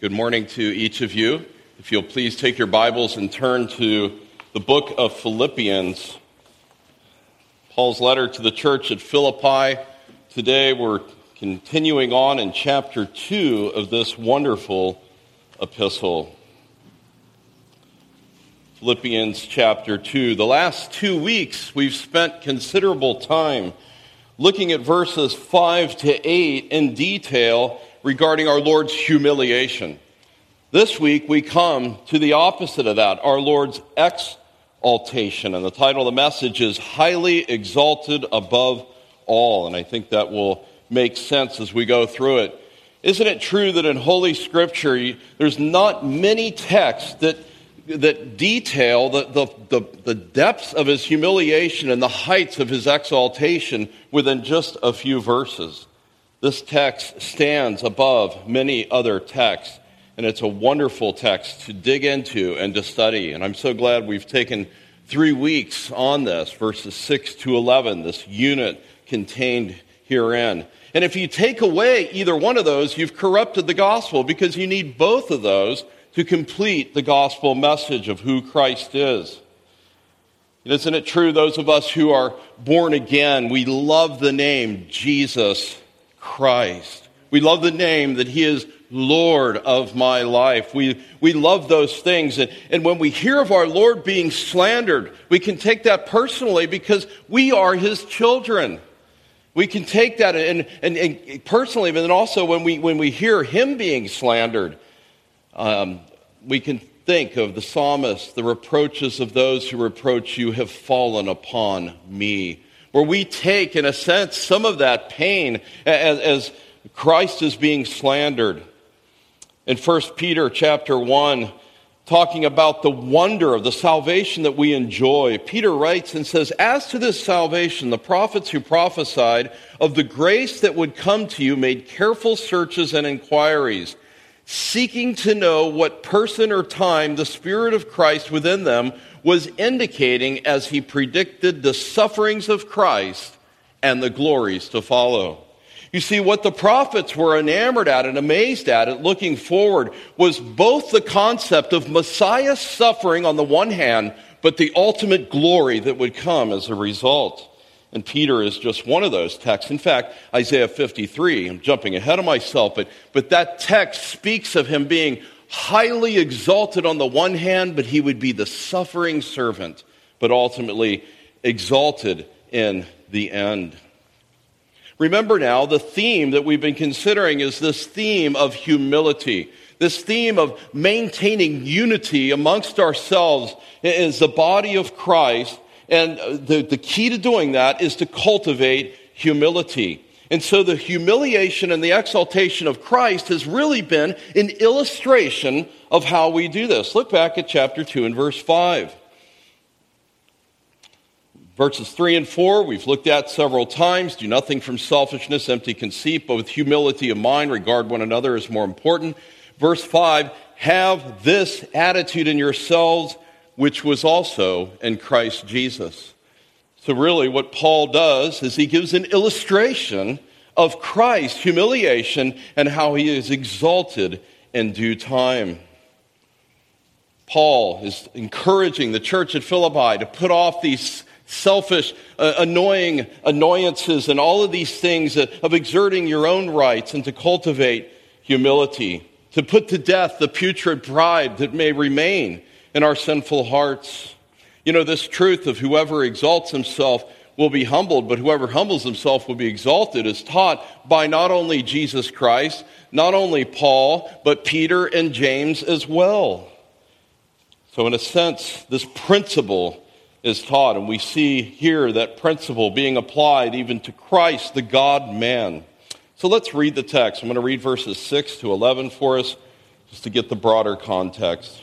Good morning to each of you. If you'll please take your Bibles and turn to the book of Philippians, Paul's letter to the church at Philippi. Today we're continuing on in chapter 2 of this wonderful epistle. Philippians chapter 2. The last two weeks we've spent considerable time looking at verses 5 to 8 in detail regarding our Lord's humiliation. This week we come to the opposite of that, our Lord's exaltation. And the title of the message is Highly Exalted Above All. And I think that will make sense as we go through it. Isn't it true that in Holy Scripture, there's not many texts that, that detail the, the, the, the depths of his humiliation and the heights of his exaltation within just a few verses? This text stands above many other texts, and it's a wonderful text to dig into and to study. And I'm so glad we've taken three weeks on this, verses 6 to 11, this unit contained herein. And if you take away either one of those, you've corrupted the gospel because you need both of those to complete the gospel message of who Christ is. Isn't it true, those of us who are born again, we love the name Jesus Christ. We love the name that He is Lord of my life. We, we love those things. And, and when we hear of our Lord being slandered, we can take that personally because we are His children. We can take that and, and, and personally, but then also when we, when we hear Him being slandered, um, we can think of the psalmist, the reproaches of those who reproach you have fallen upon me where we take, in a sense, some of that pain as, as Christ is being slandered. In 1 Peter chapter 1, talking about the wonder of the salvation that we enjoy, Peter writes and says, As to this salvation, the prophets who prophesied of the grace that would come to you made careful searches and inquiries, seeking to know what person or time the Spirit of Christ within them was indicating as he predicted the sufferings of Christ and the glories to follow. You see, what the prophets were enamored at and amazed at, at looking forward, was both the concept of Messiah's suffering on the one hand, but the ultimate glory that would come as a result. And Peter is just one of those texts. In fact, Isaiah 53, I'm jumping ahead of myself, but, but that text speaks of him being highly exalted on the one hand, but he would be the suffering servant, but ultimately exalted in the end. Remember now, the theme that we've been considering is this theme of humility. This theme of maintaining unity amongst ourselves as the body of Christ. And uh, the, the key to doing that is to cultivate humility. And so the humiliation and the exaltation of Christ has really been an illustration of how we do this. Look back at chapter 2 and verse 5. Verses 3 and 4, we've looked at several times. Do nothing from selfishness, empty conceit, but with humility of mind, regard one another as more important. Verse 5, have this attitude in yourselves, which was also in Christ Jesus. So, really, what Paul does is he gives an illustration of Christ's humiliation and how he is exalted in due time. Paul is encouraging the church at Philippi to put off these selfish, uh, annoying annoyances and all of these things of exerting your own rights and to cultivate humility, to put to death the putrid pride that may remain in our sinful hearts. You know, this truth of whoever exalts himself will be humbled, but whoever humbles himself will be exalted is taught by not only Jesus Christ, not only Paul, but Peter and James as well. So, in a sense, this principle is taught, and we see here that principle being applied even to Christ, the God man. So let's read the text. I'm going to read verses 6 to 11 for us, just to get the broader context.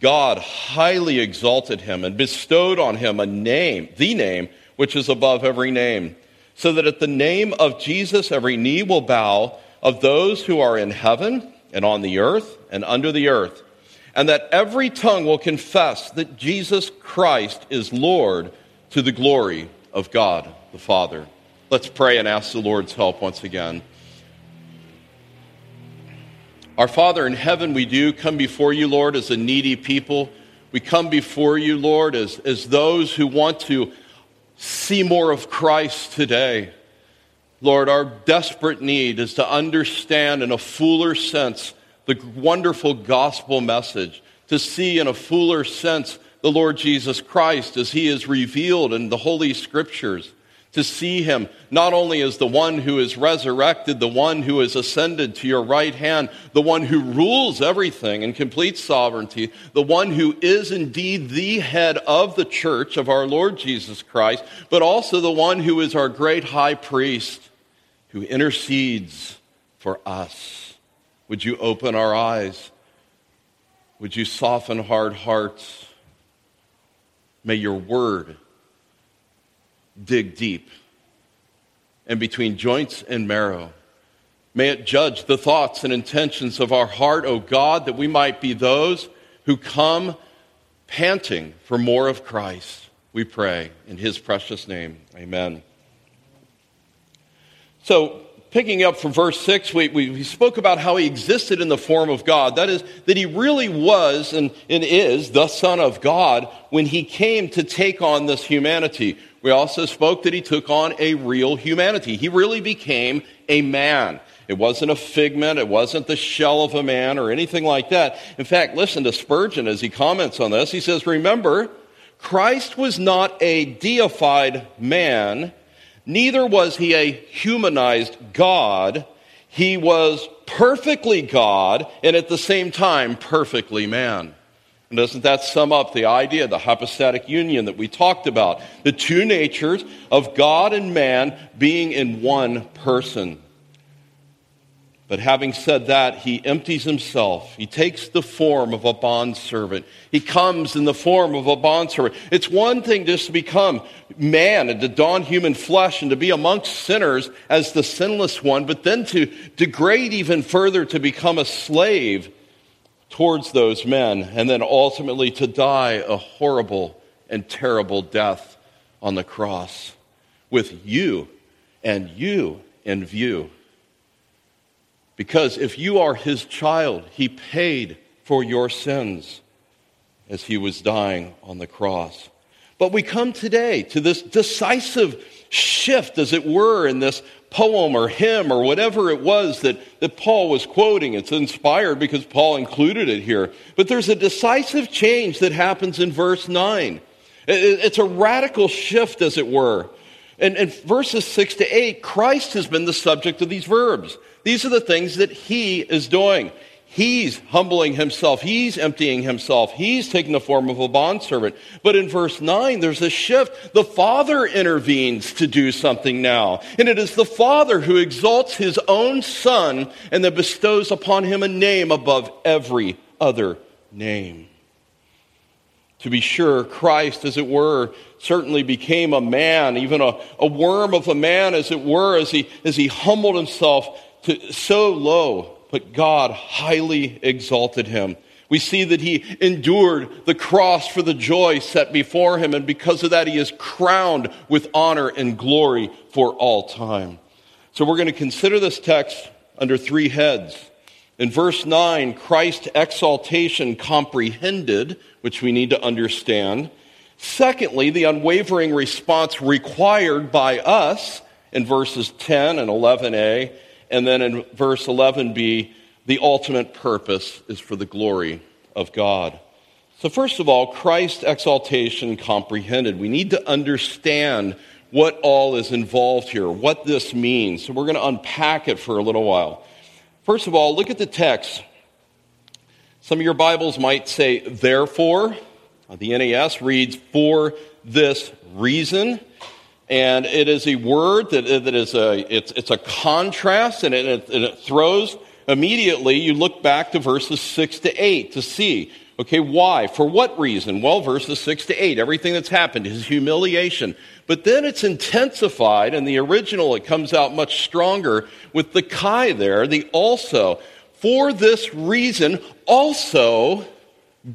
God highly exalted him and bestowed on him a name, the name which is above every name, so that at the name of Jesus every knee will bow of those who are in heaven and on the earth and under the earth, and that every tongue will confess that Jesus Christ is Lord to the glory of God the Father. Let's pray and ask the Lord's help once again. Our Father in heaven, we do come before you, Lord, as a needy people. We come before you, Lord, as, as those who want to see more of Christ today. Lord, our desperate need is to understand in a fuller sense the wonderful gospel message, to see in a fuller sense the Lord Jesus Christ as he is revealed in the Holy Scriptures to see him not only as the one who is resurrected, the one who is ascended to your right hand, the one who rules everything in complete sovereignty, the one who is indeed the head of the church of our Lord Jesus Christ, but also the one who is our great high priest who intercedes for us. Would you open our eyes? Would you soften hard hearts? May your word dig deep and between joints and marrow. May it judge the thoughts and intentions of our heart, O God, that we might be those who come panting for more of Christ. We pray in his precious name. Amen. So, picking up from verse 6, we, we, we, spoke about how he existed in the form of God. That is, that he really was and, and is the Son of God when he came to take on this humanity. We also spoke that he took on a real humanity. He really became a man. It wasn't a figment, it wasn't the shell of a man or anything like that. In fact, listen to Spurgeon as he comments on this. He says, Remember, Christ was not a deified man, neither was he a humanized God. He was perfectly God and at the same time perfectly man. And doesn't that sum up the idea, the hypostatic union that we talked about? The two natures of God and man being in one person. But having said that, he empties himself. He takes the form of a bondservant. He comes in the form of a bondservant. It's one thing just to become man and to don human flesh and to be amongst sinners as the sinless one, but then to degrade even further to become a slave towards those men, and then ultimately to die a horrible and terrible death on the cross with you and you in view. Because if you are his child, he paid for your sins as he was dying on the cross. But we come today to this decisive shift, as it were, in this poem or hymn or whatever it was that, that Paul was quoting. It's inspired because Paul included it here. But there's a decisive change that happens in verse 9. It's a radical shift, as it were. And in verses 6 to 8, Christ has been the subject of these verbs. These are the things that he is doing. He's humbling himself. He's emptying himself. He's taking the form of a bondservant. But in verse 9, there's a shift. The Father intervenes to do something now. And it is the Father who exalts his own Son and then bestows upon him a name above every other name. To be sure, Christ, as it were, certainly became a man, even a, a worm of a man, as it were, as he, as he humbled himself to so low but God highly exalted him. We see that he endured the cross for the joy set before him, and because of that, he is crowned with honor and glory for all time. So we're going to consider this text under three heads. In verse 9, Christ's exaltation comprehended, which we need to understand. Secondly, the unwavering response required by us in verses 10 and 11a. And then in verse 11b, the ultimate purpose is for the glory of God. So, first of all, Christ's exaltation comprehended. We need to understand what all is involved here, what this means. So, we're going to unpack it for a little while. First of all, look at the text. Some of your Bibles might say, therefore. The NAS reads, for this reason. And it is a word that, that is a, it's, it's a contrast and it, and it throws immediately, you look back to verses 6 to 8 to see, okay, why? For what reason? Well, verses 6 to 8, everything that's happened, his humiliation. But then it's intensified, in the original it comes out much stronger with the kai there, the also. For this reason, also,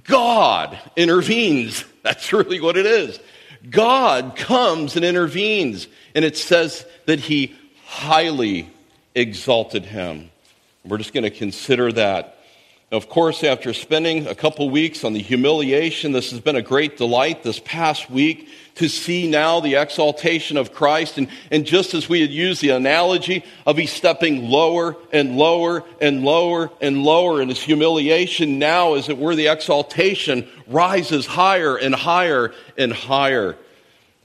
God intervenes. That's really what it is. God comes and intervenes. And it says that he highly exalted him. We're just going to consider that. Of course, after spending a couple weeks on the humiliation, this has been a great delight this past week to see now the exaltation of Christ. And, and just as we had used the analogy of he stepping lower and lower and lower and lower in his humiliation, now, as it were, the exaltation rises higher and higher and higher.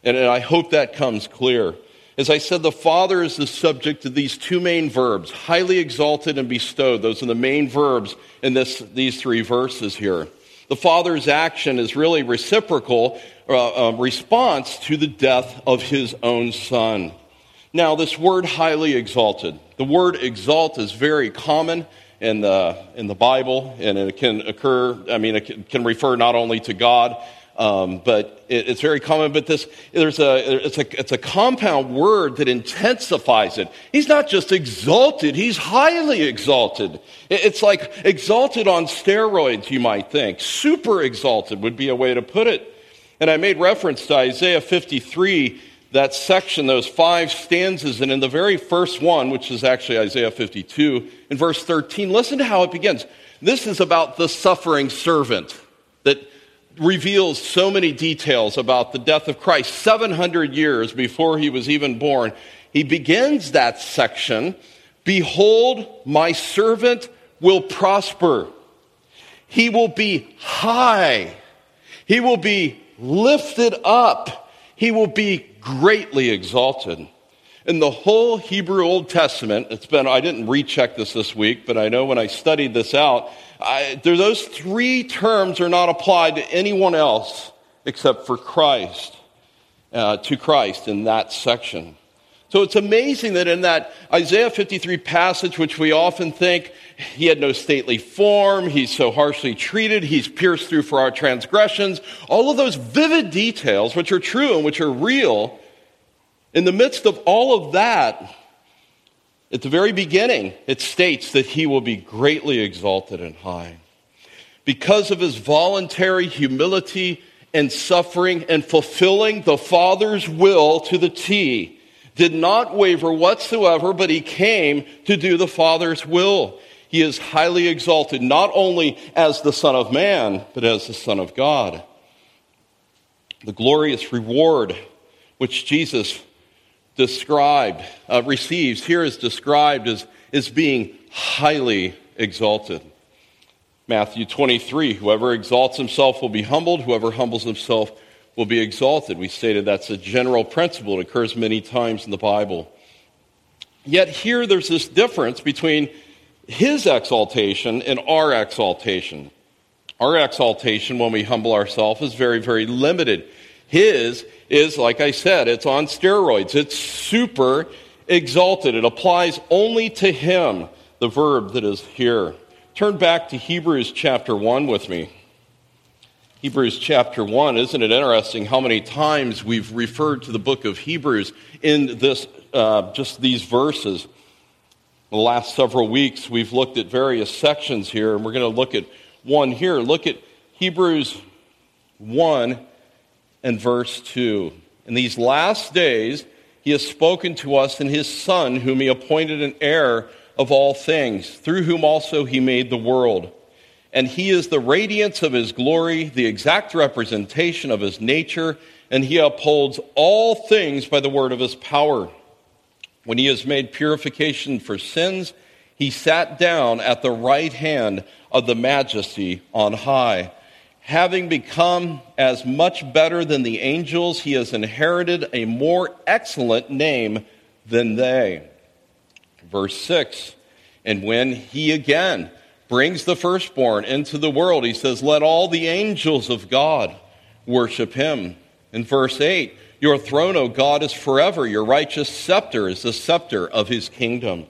And, and I hope that comes clear. As I said, the Father is the subject of these two main verbs, highly exalted and bestowed. Those are the main verbs in this, these three verses here. The Father's action is really reciprocal uh, uh, response to the death of his own Son. Now, this word highly exalted, the word exalt is very common in the, in the Bible, and it can occur, I mean, it can refer not only to God, um, but it, it's very common. But this, there's a, it's a, it's a compound word that intensifies it. He's not just exalted, he's highly exalted. It, it's like exalted on steroids, you might think. Super exalted would be a way to put it. And I made reference to Isaiah 53, that section, those five stanzas, and in the very first one, which is actually Isaiah 52, in verse 13, listen to how it begins. This is about the suffering servant reveals so many details about the death of Christ 700 years before he was even born. He begins that section Behold, my servant will prosper. He will be high. He will be lifted up. He will be greatly exalted. In the whole Hebrew Old Testament, it's been, I didn't recheck this this week, but I know when I studied this out, I, those three terms are not applied to anyone else except for Christ, uh, to Christ in that section. So it's amazing that in that Isaiah 53 passage, which we often think he had no stately form, he's so harshly treated, he's pierced through for our transgressions, all of those vivid details, which are true and which are real, in the midst of all of that, at the very beginning, it states that he will be greatly exalted and high. Because of his voluntary humility and suffering and fulfilling the Father's will to the T, did not waver whatsoever, but he came to do the Father's will. He is highly exalted, not only as the Son of Man, but as the Son of God. The glorious reward which Jesus described, uh, receives, here is described as, as being highly exalted. Matthew 23 Whoever exalts himself will be humbled, whoever humbles himself will be exalted. We stated that's a general principle, it occurs many times in the Bible. Yet here there's this difference between his exaltation and our exaltation. Our exaltation, when we humble ourselves, is very, very limited. His is, like I said, it's on steroids. It's super exalted. It applies only to him, the verb that is here. Turn back to Hebrews chapter 1 with me. Hebrews chapter 1. Isn't it interesting how many times we've referred to the book of Hebrews in this, uh, just these verses? The last several weeks, we've looked at various sections here, and we're going to look at one here. Look at Hebrews 1 and verse 2. In these last days, he has spoken to us in his Son, whom he appointed an heir of all things, through whom also he made the world. And he is the radiance of his glory, the exact representation of his nature, and he upholds all things by the word of his power. When he has made purification for sins, he sat down at the right hand of the majesty on high. Having become as much better than the angels, he has inherited a more excellent name than they. Verse 6 And when he again brings the firstborn into the world, he says, Let all the angels of God worship him. In verse 8, Your throne, O God, is forever. Your righteous scepter is the scepter of his kingdom.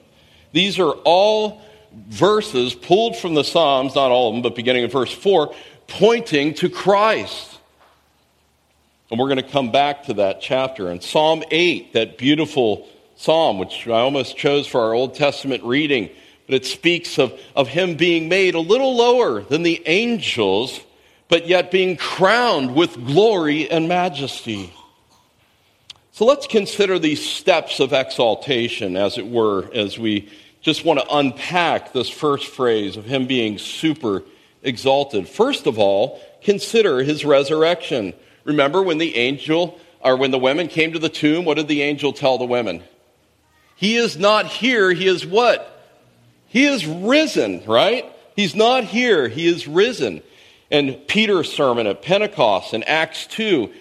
These are all verses pulled from the Psalms, not all of them, but beginning in verse 4, pointing to Christ. And we're going to come back to that chapter. And Psalm 8, that beautiful psalm, which I almost chose for our Old Testament reading, but it speaks of, of him being made a little lower than the angels, but yet being crowned with glory and majesty. So let's consider these steps of exaltation, as it were, as we just want to unpack this first phrase of him being super exalted. First of all, consider his resurrection. Remember when the angel, or when the women came to the tomb, what did the angel tell the women? He is not here, he is what? He is risen, right? He's not here, he is risen. And Peter's sermon at Pentecost in Acts 2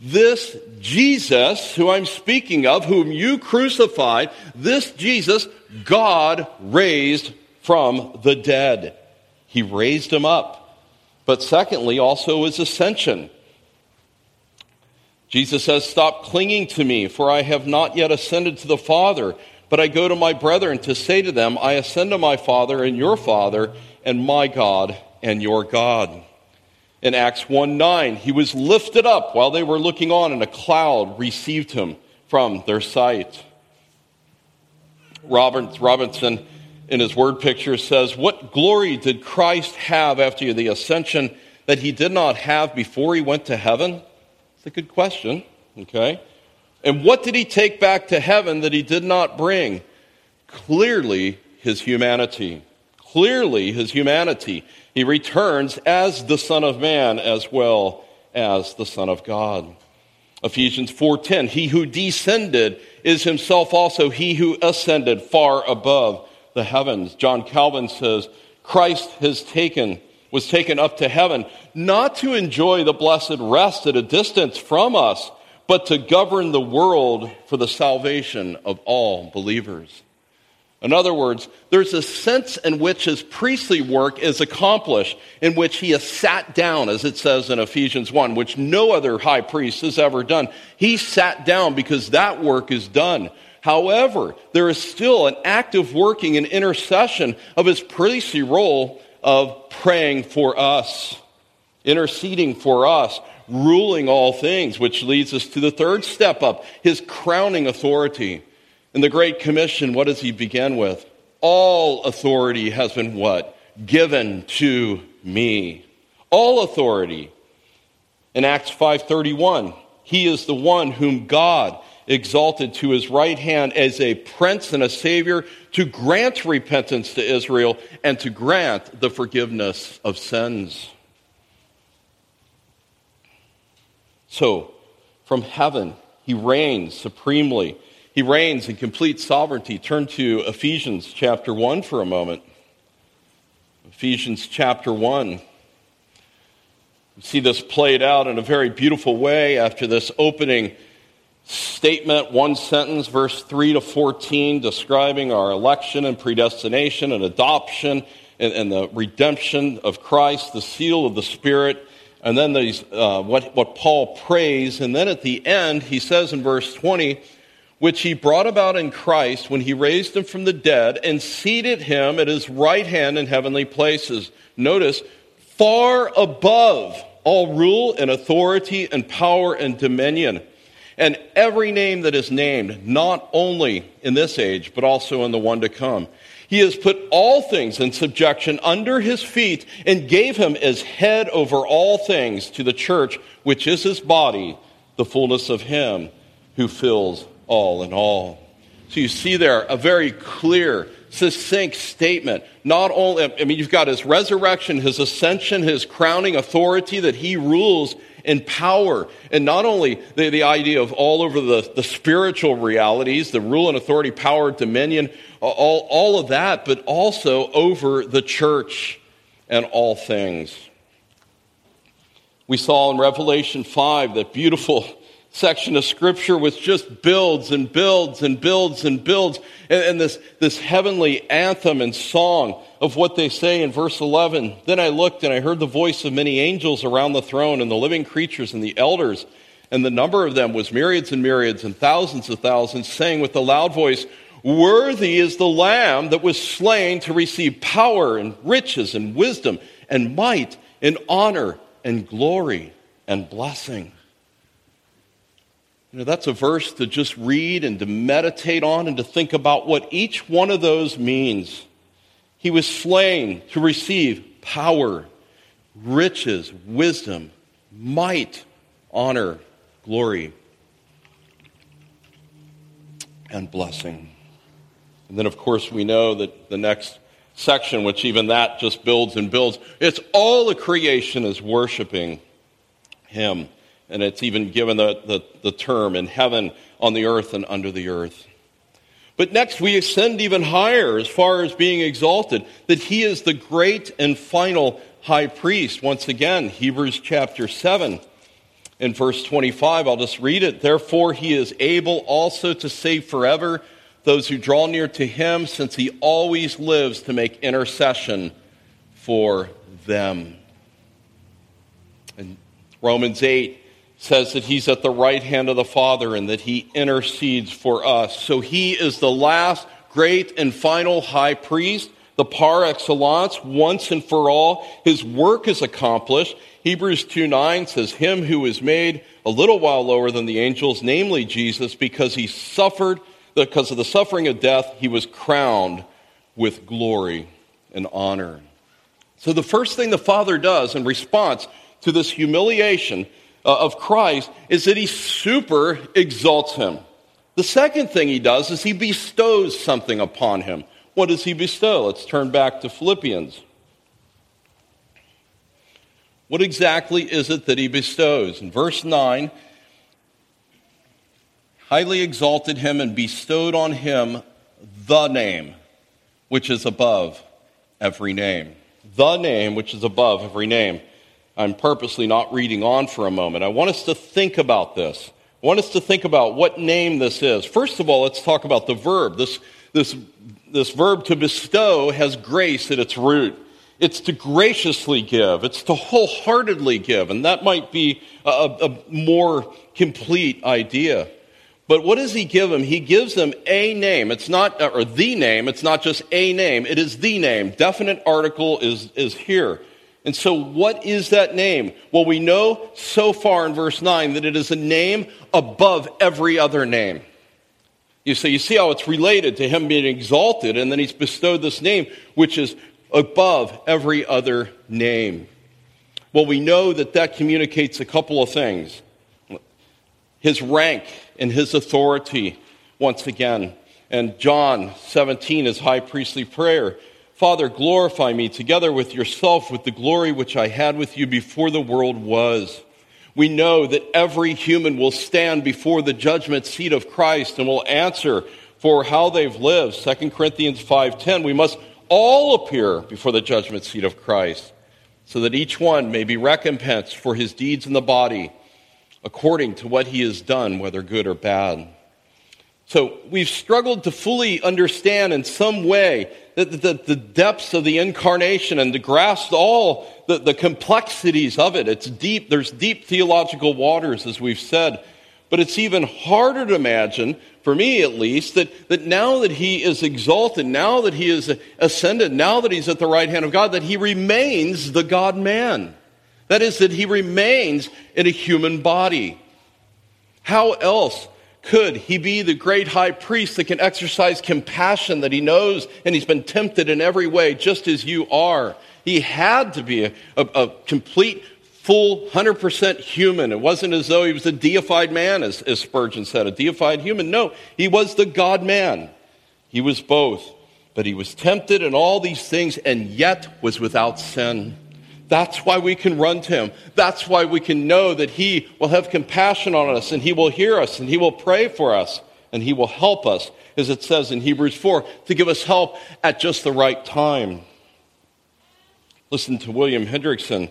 this Jesus, who I'm speaking of, whom you crucified, this Jesus, God raised from the dead. He raised him up. But secondly, also his ascension. Jesus says, Stop clinging to me, for I have not yet ascended to the Father, but I go to my brethren to say to them, I ascend to my Father and your Father, and my God and your God. In Acts 1 9, he was lifted up while they were looking on, and a cloud received him from their sight. Robert, Robertson, in his word picture, says, What glory did Christ have after the ascension that he did not have before he went to heaven? It's a good question, okay? And what did he take back to heaven that he did not bring? Clearly, his humanity. Clearly, his humanity. He returns as the Son of Man as well as the Son of God. Ephesians 4:10 He who descended is himself also he who ascended far above the heavens. John Calvin says Christ has taken was taken up to heaven not to enjoy the blessed rest at a distance from us but to govern the world for the salvation of all believers. In other words, there's a sense in which his priestly work is accomplished, in which he has sat down, as it says in Ephesians 1, which no other high priest has ever done. He sat down because that work is done. However, there is still an active working and intercession of his priestly role of praying for us, interceding for us, ruling all things, which leads us to the third step up, his crowning authority. In the Great Commission, what does he begin with? All authority has been what? Given to me. All authority. In Acts 5:31, he is the one whom God exalted to his right hand as a prince and a savior to grant repentance to Israel and to grant the forgiveness of sins. So, from heaven, he reigns supremely he reigns in complete sovereignty. Turn to Ephesians chapter 1 for a moment. Ephesians chapter 1. We see this played out in a very beautiful way after this opening statement, one sentence, verse 3 to 14, describing our election and predestination and adoption and, and the redemption of Christ, the seal of the Spirit. And then these, uh, what, what Paul prays. And then at the end, he says in verse 20, which he brought about in Christ when he raised him from the dead and seated him at his right hand in heavenly places. Notice, far above all rule and authority and power and dominion, and every name that is named, not only in this age, but also in the one to come. He has put all things in subjection under his feet and gave him as head over all things to the church, which is his body, the fullness of him who fills all in all. So you see there a very clear, succinct statement. Not only, I mean, you've got his resurrection, his ascension, his crowning authority that he rules in power. And not only the, the idea of all over the, the spiritual realities, the rule and authority, power, dominion, all, all of that, but also over the church and all things. We saw in Revelation 5 that beautiful section of scripture which just builds and builds and builds and builds and, and, this, this heavenly anthem and song of what they say in verse 11 then i looked and i heard the voice of many angels around the throne and the living creatures and the elders And the number of them was myriads and myriads and thousands of thousands, saying with a loud voice, Worthy is the Lamb that was slain to receive power and riches and wisdom and might and honor and glory and blessing. You know, that's a verse to just read and to meditate on and to think about what each one of those means. He was slain to receive power, riches, wisdom, might, honor, glory, and blessing. And then, of course, we know that the next section, which even that just builds and builds, it's all the creation is worshiping Him. And it's even given the, the, the term in heaven, on the earth, and under the earth. But next, we ascend even higher as far as being exalted, that He is the great and final high priest. Once again, Hebrews chapter 7 in verse 25. I'll just read it. Therefore, he is able also to save forever those who draw near to him, since he always lives to make intercession for them. And Romans 8 says that he's at the right hand of the Father and that he intercedes for us. So he is the last great and final high priest, the par excellence, once and for all. His work is accomplished. Hebrews 2 9 says, Him who is made a little while lower than the angels, namely Jesus, because he suffered, because of the suffering of death, he was crowned with glory and honor. So the first thing the Father does in response to this humiliation Uh, of Christ is that he super exalts him. The second thing he does is he bestows something upon him. What does he bestow? Let's turn back to Philippians. What exactly is it that he bestows? In verse 9, highly exalted him and bestowed on him the name which is above every name. The name which is above every name. I'm purposely not reading on for a moment. I want us to think about this. I want us to think about what name this is. First of all, let's talk about the verb. This, this, this verb to bestow has grace at its root. It's to graciously give. It's to wholeheartedly give. And that might be a, a, more complete idea. But what does he give them? He gives them a name. It's not, uh, or the name. It's not just a name. It is the name. Definite article is, is here. And so what is that name? Well, we know so far in verse 9 that it is a name above every other name. You see, you see how it's related to him being exalted, and then he's bestowed this name, which is above every other name. Well, we know that that communicates a couple of things his rank and his authority, once again. And John 17, his high priestly prayer Father, glorify me together with yourself with the glory which I had with you before the world was. We know that every human will stand before the judgment seat of Christ and will answer for how they've lived. 2 Corinthians 5:10 we must all appear before the judgment seat of Christ, so that each one may be recompensed for his deeds in the body, according to what he has done, whether good or bad. So we've struggled to fully understand in some way the, the, the depths of the incarnation and to grasp all the, the complexities of it. It's deep, there's deep theological waters, as we've said. But it's even harder to imagine, for me at least, that, that now that he is exalted, now that he is ascended, now that he's at the right hand of God, that he remains the God man. That is, that he remains in a human body. How else could he be the great high priest that can exercise compassion that he knows and he's been tempted in every way, just as you are? He had to be a, a, a complete full 100% human. It wasn't as though he was a deified man, as, as Spurgeon said, a deified human. No, he was the God man. He was both. But he was tempted in all these things and yet was without sin. That's why we can run to him. That's why we can know that he will have compassion on us and he will hear us and he will pray for us and he will help us, as it says in Hebrews 4, to give us help at just the right time. Listen to William Hendriksen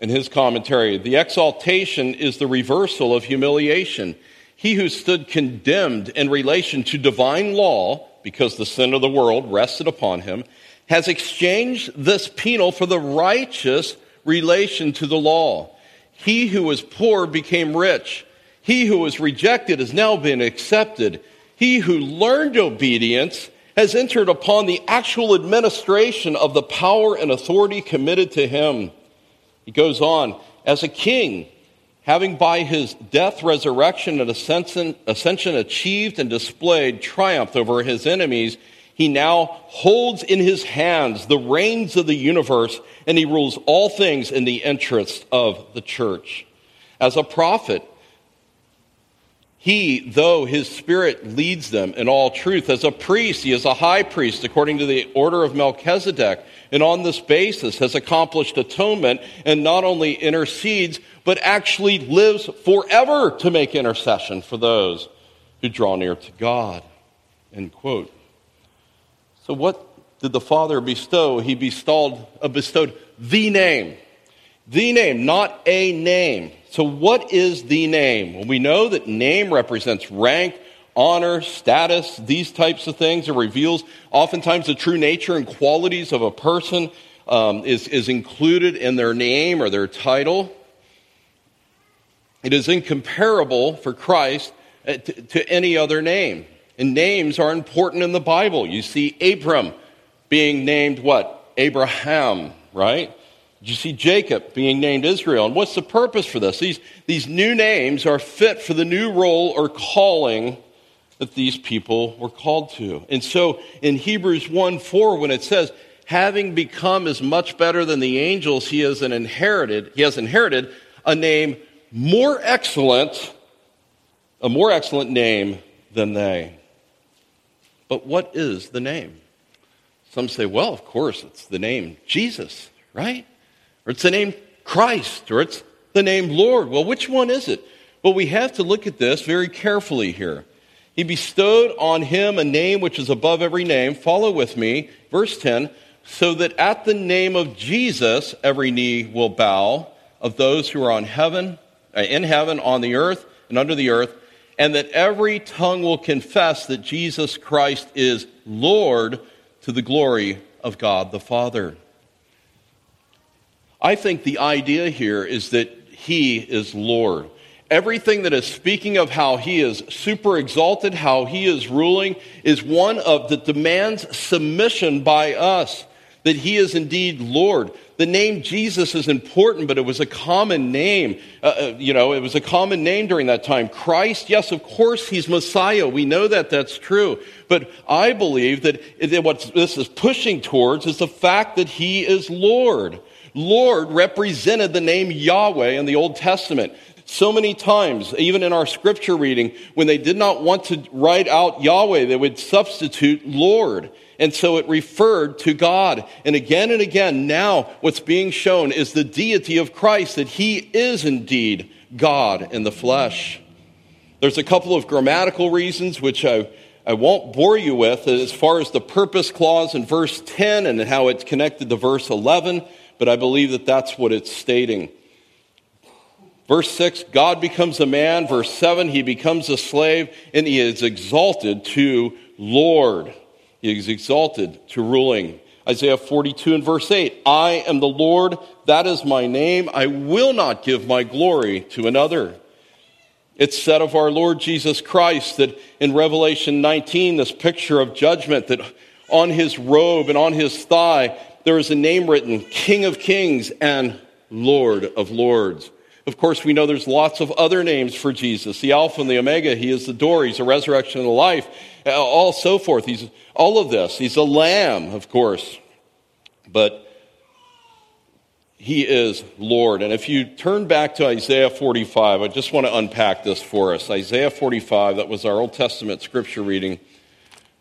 in his commentary, the exaltation is the reversal of humiliation. He who stood condemned in relation to divine law, because the sin of the world rested upon him, has exchanged this penal for the righteous relation to the law. He who was poor became rich. He who was rejected has now been accepted. He who learned obedience has entered upon the actual administration of the power and authority committed to him. He goes on, as a king, having by his death, resurrection, and ascension, ascension achieved and displayed triumph over his enemies, he now holds in his hands the reins of the universe and he rules all things in the interest of the church. As a prophet, he, though his spirit leads them in all truth, as a priest, he is a high priest according to the order of Melchizedek, and on this basis has accomplished atonement and not only intercedes, but actually lives forever to make intercession for those who draw near to God. End quote. So, what did the Father bestow? He bestowed, uh, bestowed the name. The name, not a name. So, what is the name? Well, we know that name represents rank, honor, status, these types of things. It reveals oftentimes the true nature and qualities of a person um, is, is included in their name or their title. It is incomparable for Christ uh, to, to any other name. And names are important in the Bible. You see Abram being named what? Abraham, right? You see Jacob being named Israel. And what's the purpose for this? These, these new names are fit for the new role or calling that these people were called to. And so in Hebrews 1 4, when it says, having become as much better than the angels, he has an inherited, he has inherited a name more excellent, a more excellent name than they. But what is the name? Some say, well, of course, it's the name Jesus, right? Or it's the name Christ, or it's the name Lord. Well, which one is it? Well, we have to look at this very carefully here. He bestowed on him a name which is above every name. Follow with me, verse 10 so that at the name of Jesus every knee will bow of those who are on heaven, uh, in heaven, on the earth, and under the earth, and that every tongue will confess that Jesus Christ is Lord to the glory of God the Father. I think the idea here is that He is Lord. Everything that is speaking of how He is super exalted, how He is ruling, is one of that demands submission by us, that He is indeed Lord. The name Jesus is important, but it was a common name. Uh, uh, you know, it was a common name during that time. Christ, yes, of course, he's Messiah. We know that that's true. But I believe that, that what this is pushing towards is the fact that he is Lord. Lord represented the name Yahweh in the Old Testament. So many times, even in our scripture reading, when they did not want to write out Yahweh, they would substitute Lord. And so it referred to God. And again and again, now what's being shown is the deity of Christ, that he is indeed God in the flesh. There's a couple of grammatical reasons which I, I won't bore you with as far as the purpose clause in verse 10 and how it's connected to verse 11, but I believe that that's what it's stating. Verse 6, God becomes a man. Verse 7, he becomes a slave and he is exalted to Lord. He is exalted to ruling. Isaiah 42 and verse 8 I am the Lord, that is my name. I will not give my glory to another. It's said of our Lord Jesus Christ that in Revelation 19, this picture of judgment, that on his robe and on his thigh, there is a name written King of Kings and Lord of Lords. Of course, we know there's lots of other names for Jesus the Alpha and the Omega. He is the door, He's the resurrection and the life, all so forth. He's all of this. He's a lamb, of course, but He is Lord. And if you turn back to Isaiah 45, I just want to unpack this for us. Isaiah 45, that was our Old Testament scripture reading.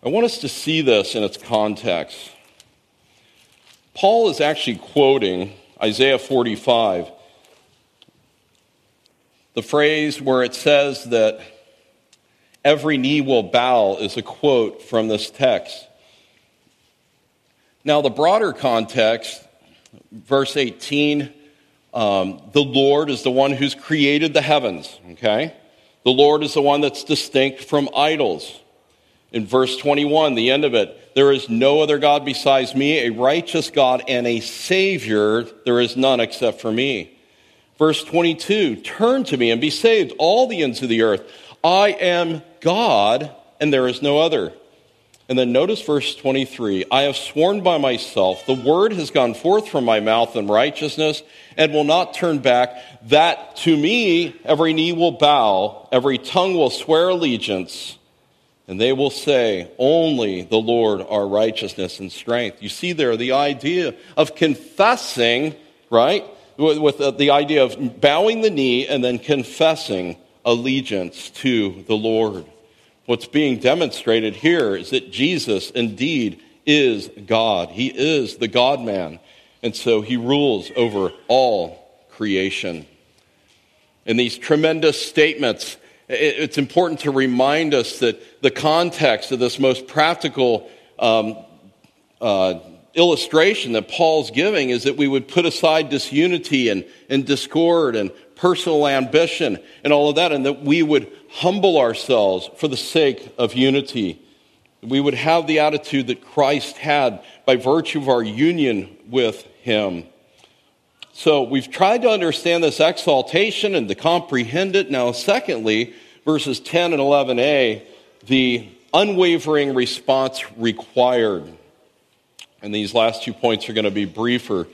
I want us to see this in its context. Paul is actually quoting Isaiah 45 the phrase where it says that every knee will bow is a quote from this text. Now, the broader context, verse 18, um, the Lord is the one who's created the heavens, okay? The Lord is the one that's distinct from idols. In verse 21, the end of it, there is no other God besides me, a righteous God and a Savior. There is none except for me. Verse 22 Turn to me and be saved, all the ends of the earth. I am God, and there is no other. And then notice verse 23 I have sworn by myself, the word has gone forth from my mouth in righteousness and will not turn back, that to me every knee will bow, every tongue will swear allegiance, and they will say, Only the Lord our righteousness and strength. You see there the idea of confessing, right? With the idea of bowing the knee and then confessing allegiance to the Lord. What's being demonstrated here is that Jesus indeed is God. He is the God man. And so he rules over all creation. In these tremendous statements, it's important to remind us that the context of this most practical um, uh, illustration that Paul's giving is that we would put aside disunity and, and discord and personal ambition and all of that, and that we would humble ourselves for the sake of unity. We would have the attitude that Christ had by virtue of our union with Him. So we've tried to understand this exaltation and to comprehend it. Now, secondly, verses 10 and 11a, the unwavering response required. And these last two points are going to be briefer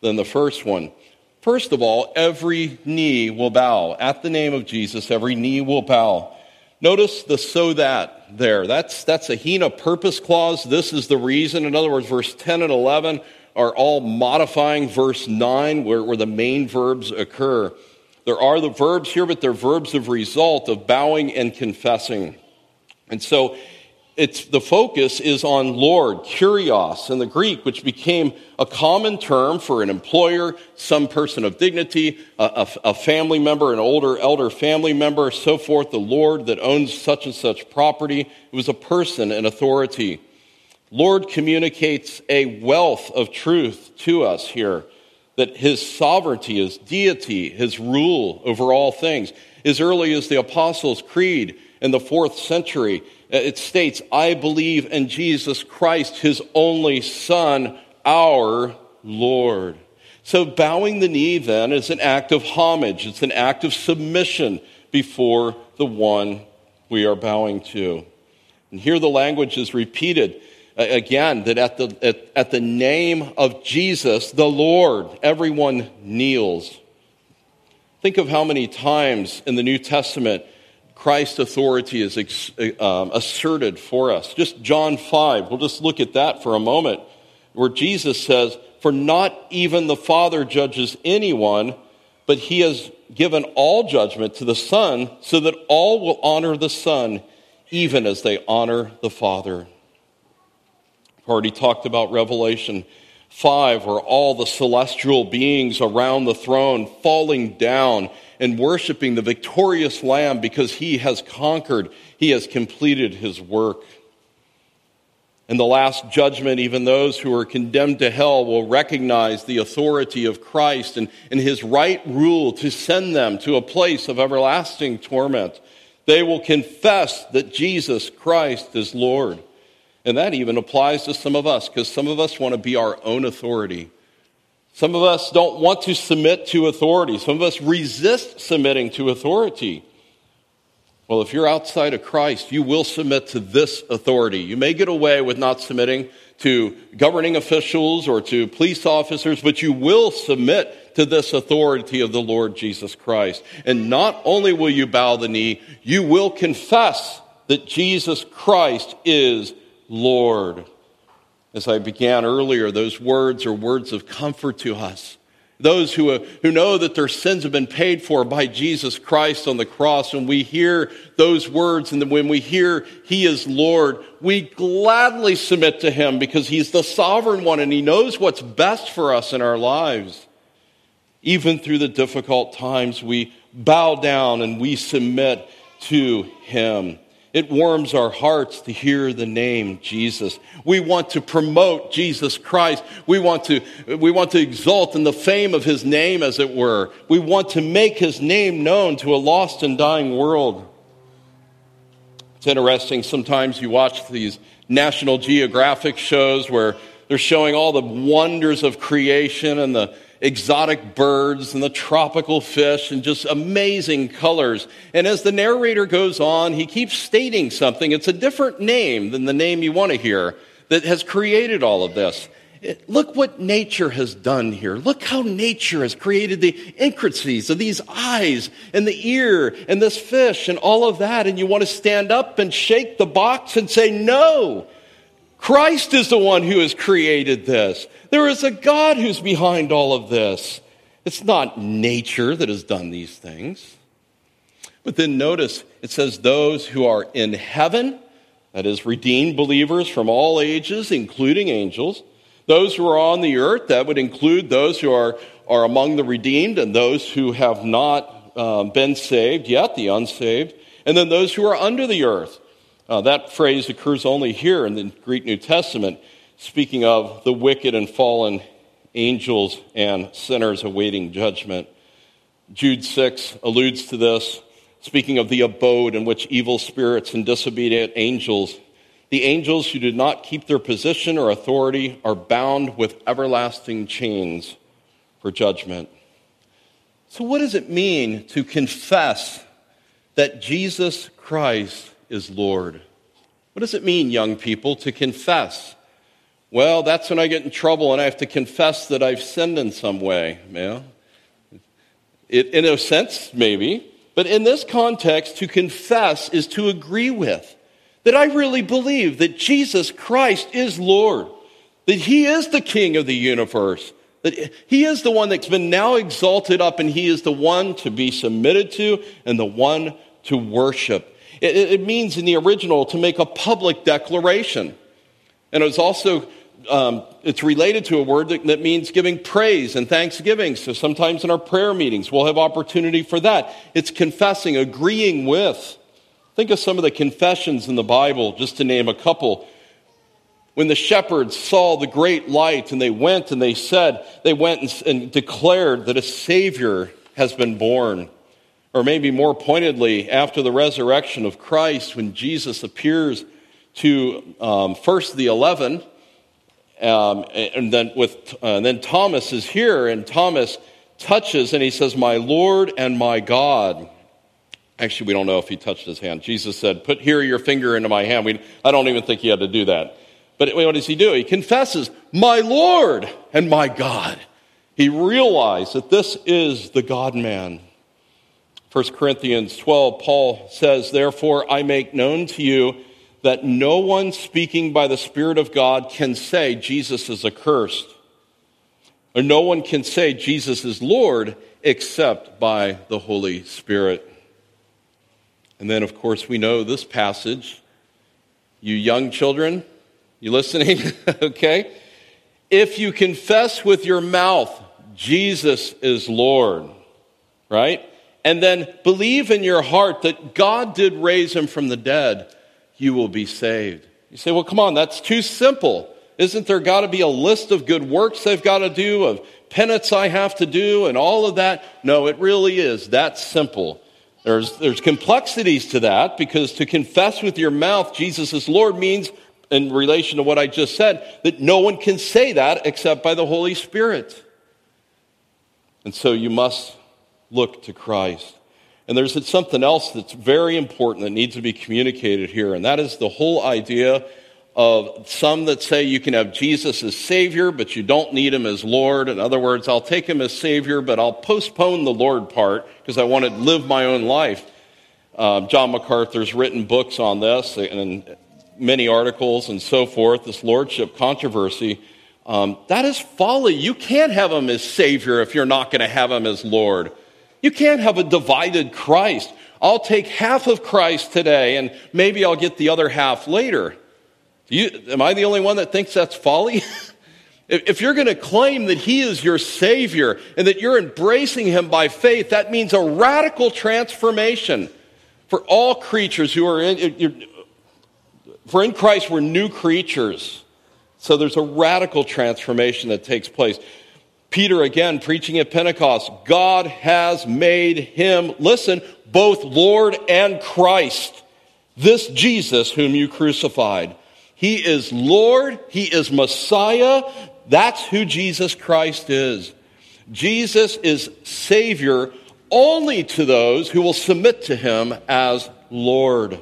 than the first one. First of all, every knee will bow. At the name of Jesus, every knee will bow. Notice the so that there. That's, that's a hina purpose clause. This is the reason. In other words, verse 10 and 11 are all modifying verse 9 where, where the main verbs occur. There are the verbs here, but they're verbs of result of bowing and confessing. And so it's, the focus is on Lord, kurios in the Greek, which became a common term for an employer, some person of dignity, a, a, a, family member, an older elder family member, so forth, the Lord that owns such and such property. It was a person in authority. Lord communicates a wealth of truth to us here that his sovereignty, his deity, his rule over all things. As early as the Apostles' Creed in the fourth century, it states, I believe in Jesus Christ, his only Son, our Lord. So bowing the knee then is an act of homage, it's an act of submission before the one we are bowing to. And here the language is repeated uh, again that at the, at, at the name of Jesus, the Lord, everyone kneels. Think of how many times in the New Testament Christ's authority is um, asserted for us. Just John 5, we'll just look at that for a moment, where Jesus says, For not even the Father judges anyone, but he has given all judgment to the Son, so that all will honor the Son, even as they honor the Father. I've already talked about Revelation 5, where all the celestial beings around the throne falling down and worshiping the victorious Lamb because he has conquered, he has completed his work. In the last judgment, even those who are condemned to hell will recognize the authority of Christ and, and his right rule to send them to a place of everlasting torment. They will confess that Jesus Christ is Lord. And that even applies to some of us because some of us want to be our own authority. Some of us don't want to submit to authority. Some of us resist submitting to authority. Well, if you're outside of Christ, you will submit to this authority. You may get away with not submitting to governing officials or to police officers, but you will submit to this authority of the Lord Jesus Christ. And not only will you bow the knee, you will confess that Jesus Christ is Lord. As I began earlier, those words are words of comfort to us. Those who, who know that their sins have been paid for by Jesus Christ on the cross, when we hear those words and when we hear He is Lord, we gladly submit to Him because He's the sovereign one and He knows what's best for us in our lives. Even through the difficult times, we bow down and we submit to Him. It warms our hearts to hear the name Jesus. We want to promote Jesus Christ. We want to, we want to exalt in the fame of his name, as it were. We want to make his name known to a lost and dying world. It's interesting. Sometimes you watch these National Geographic shows where they're showing all the wonders of creation and the, exotic birds and the tropical fish and just amazing colors. And as the narrator goes on, he keeps stating something. It's a different name than the name you want to hear that has created all of this. Look what nature has done here. Look how nature has created the intricacies of these eyes and the ear and this fish and all of that. And you want to stand up and shake the box and say, No, Christ is the one who has created this. There is a God who's behind all of this. It's not nature that has done these things. But then notice it says, Those who are in heaven, that is, redeemed believers from all ages, including angels those who are on the earth, that would include those who are, are among the redeemed and those who have not um, been saved yet, the unsaved, and then those who are under the earth. Uh, that phrase occurs only here in the Greek New Testament, speaking of the wicked and fallen angels and sinners awaiting judgment. Jude 6 alludes to this, speaking of the abode in which evil spirits and disobedient angels the angels who did not keep their position or authority are bound with everlasting chains for judgment. So, what does it mean to confess that Jesus Christ is Lord? What does it mean, young people, to confess? Well, that's when I get in trouble and I have to confess that I've sinned in some way. Yeah. It, in a sense, maybe. But in this context, to confess is to agree with that I really believe that Jesus Christ is Lord, that He is the King of the universe, that He is the one that's been now exalted up, and He is the one to be submitted to and the one to worship. It, it means in the original to make a public declaration. And it's also um, it's related to a word that, that, means giving praise and thanksgiving. So sometimes in our prayer meetings, we'll have opportunity for that. It's confessing, agreeing with. Think of some of the confessions in the Bible, just to name a couple. When the shepherds saw the great light and they went and they said, they went and, and declared that a Savior has been born. Or maybe more pointedly, after the resurrection of Christ, when Jesus appears to um, first the eleven, um, and then with uh, and then Thomas is here, and Thomas touches and he says, "My Lord and my God." Actually, we don't know if he touched his hand. Jesus said, Put here your finger into my hand. We, I don't even think he had to do that. But what does he do? He confesses, My Lord and my God. He realized that this is the God man. 1 Corinthians 12, Paul says, Therefore, I make known to you that no one speaking by the Spirit of God can say Jesus is accursed, or no one can say Jesus is Lord except by the Holy Spirit. And then, of course, we know this passage. You young children, you listening? okay? If you confess with your mouth Jesus is Lord, right? And then believe in your heart that God did raise him from the dead, you will be saved. You say, well, come on, that's too simple. Isn't there got to be a list of good works I've got to do, of penance I have to do, and all of that? No, it really is that simple. There's, there's complexities to that because to confess with your mouth Jesus is Lord means, in relation to what I just said, that no one can say that except by the Holy Spirit. And so you must look to Christ. And there's something else that's very important that needs to be communicated here, and that is the whole idea of some that say you can have Jesus as Savior, but you don't need Him as Lord. In other words, I'll take Him as Savior, but I'll postpone the Lord part because I want to live my own life. Uh, John MacArthur's written books on this and many articles and so forth, this Lordship controversy. Um, that is folly. You can't have Him as Savior if you're not going to have Him as Lord. You can't have a divided Christ. I'll take half of Christ today and maybe I'll get the other half later. You, am I the only one that thinks that's folly? if you're going to claim that He is your Savior and that you're embracing Him by faith, that means a radical transformation for all creatures who are in. For in Christ, we're new creatures. So there's a radical transformation that takes place. Peter, again, preaching at Pentecost, God has made him, listen, both Lord and Christ, this Jesus whom you crucified. He is Lord. He is Messiah. That's who Jesus Christ is. Jesus is Savior only to those who will submit to him as Lord.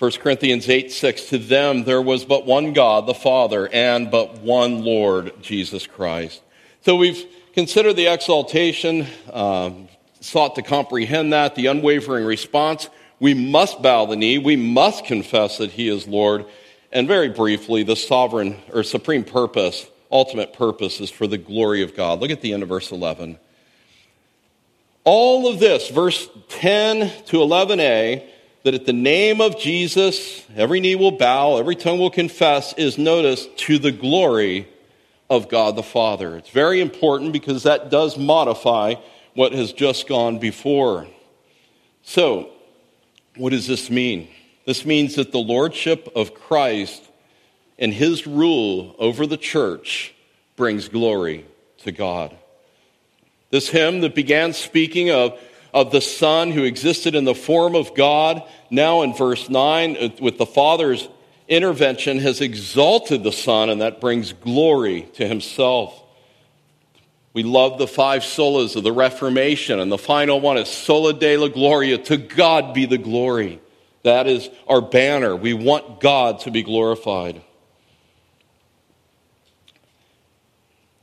1 Corinthians 8 6, to them there was but one God, the Father, and but one Lord, Jesus Christ. So we've considered the exaltation, uh, sought to comprehend that, the unwavering response. We must bow the knee, we must confess that He is Lord, and very briefly, the sovereign or supreme purpose, ultimate purpose is for the glory of God. Look at the end of verse 11. All of this, verse 10 to 11a, that at the name of Jesus, every knee will bow, every tongue will confess, is noticed to the glory of God the Father. It's very important because that does modify what has just gone before. So, what does this mean? This means that the lordship of Christ and his rule over the church brings glory to God. This hymn that began speaking of of the Son who existed in the form of God, now in verse 9, uh, with the Father's intervention, has exalted the Son, and that brings glory to himself. We love the five solas of the Reformation, and the final one is Sola Deo Gloria, to God be the glory. That is our banner. We want God to be glorified.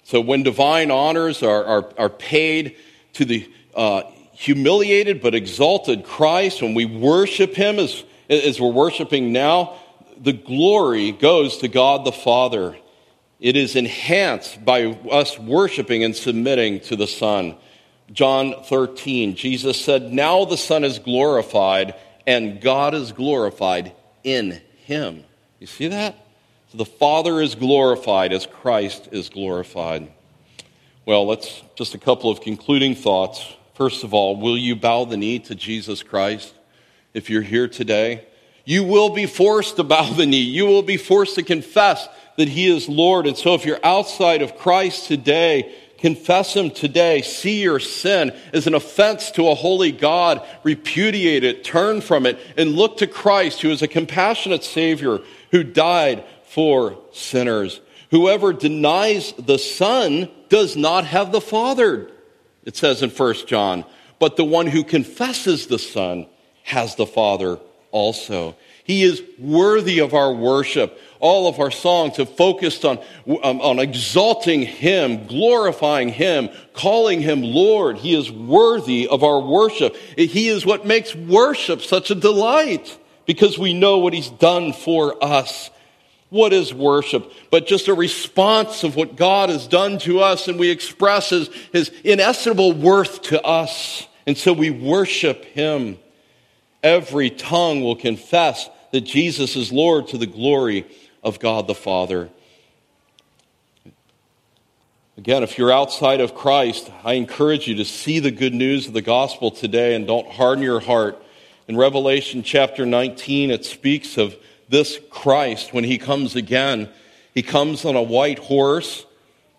So when divine honors are, are, are paid to the uh, humiliated but exalted Christ, when we worship Him as, as we're worshiping now, the glory goes to God the Father. It is enhanced by us worshiping and submitting to the Son. John 13, Jesus said, Now the Son is glorified, and God is glorified in Him. You see that? So the Father is glorified as Christ is glorified. Well, let's just a couple of concluding thoughts. First of all, will you bow the knee to Jesus Christ if you're here today? You will be forced to bow the knee. You will be forced to confess that He is Lord. And so if you're outside of Christ today, confess Him today. See your sin as an offense to a holy God. Repudiate it, turn from it, and look to Christ, who is a compassionate Savior who died for sinners. Whoever denies the Son does not have the Father. It says in 1 John, but the one who confesses the Son has the Father also. He is worthy of our worship. All of our songs have focused on, um, on exalting Him, glorifying Him, calling Him Lord. He is worthy of our worship. He is what makes worship such a delight because we know what He's done for us. What is worship? But just a response of what God has done to us, and we express his, his inestimable worth to us. And so we worship him. Every tongue will confess that Jesus is Lord to the glory of God the Father. Again, if you're outside of Christ, I encourage you to see the good news of the gospel today and don't harden your heart. In Revelation chapter 19, it speaks of this Christ when he comes again. He comes on a white horse.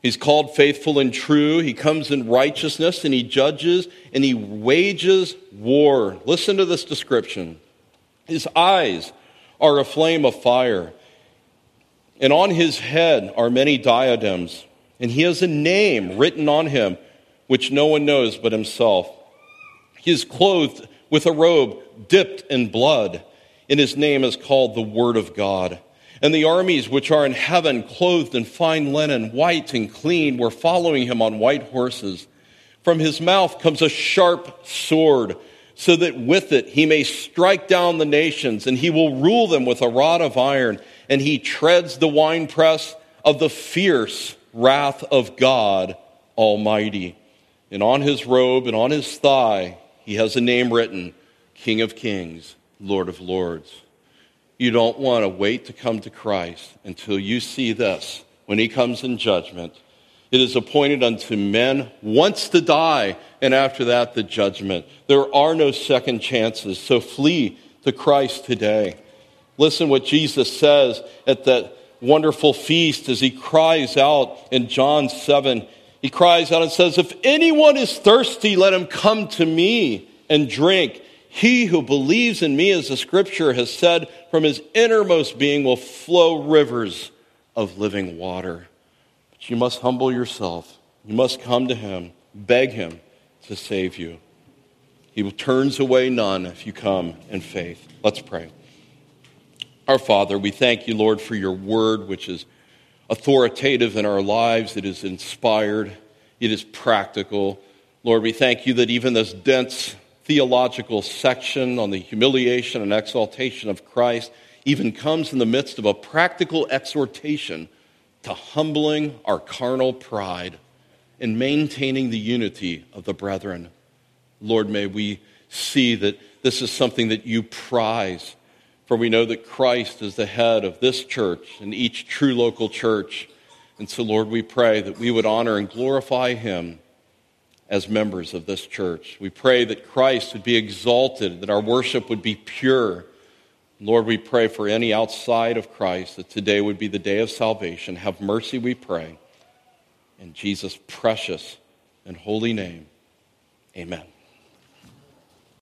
He's called faithful and true. He comes in righteousness and he judges and he wages war. Listen to this description. His eyes are a flame of fire, and on his head are many diadems, and he has a name written on him which no one knows but himself. He is clothed with a robe dipped in blood and his name is called the Word of God. And the armies which are in heaven, clothed in fine linen, white and clean, were following him on white horses. From his mouth comes a sharp sword, so that with it he may strike down the nations, and he will rule them with a rod of iron, and he treads the winepress of the fierce wrath of God Almighty. And on his robe and on his thigh he has a name written King of Kings Lord of Lords. You don't want to wait to come to Christ until you see this when he comes in judgment. It is appointed unto men once to die, and after that, the judgment. There are no second chances, so flee to Christ today. Listen what Jesus says at that wonderful feast as he cries out in John 7. He cries out and says, If anyone is thirsty, let him come to me and drink. He who believes in me, as the scripture has said, from his innermost being will flow rivers of living water. But you must humble yourself. You must come to him, beg him to save you. He turns away none if you come in faith. Let's pray. Our Father, we thank you, Lord, for your word, which is authoritative in our lives. It is inspired, it is practical. Lord, we thank you that even this dense theological section on the humiliation and exaltation of Christ even comes in the midst of a practical exhortation to humbling our carnal pride and maintaining the unity of the brethren. Lord, may we see that this is something that you prize, for we know that Christ is the head of this church and each true local church. And so, Lord, we pray that we would honor and glorify him as members of this church. We pray that Christ would be exalted, that our worship would be pure. Lord, we pray for any outside of Christ that today would be the day of salvation. Have mercy, we pray. In Jesus' precious and holy name, amen.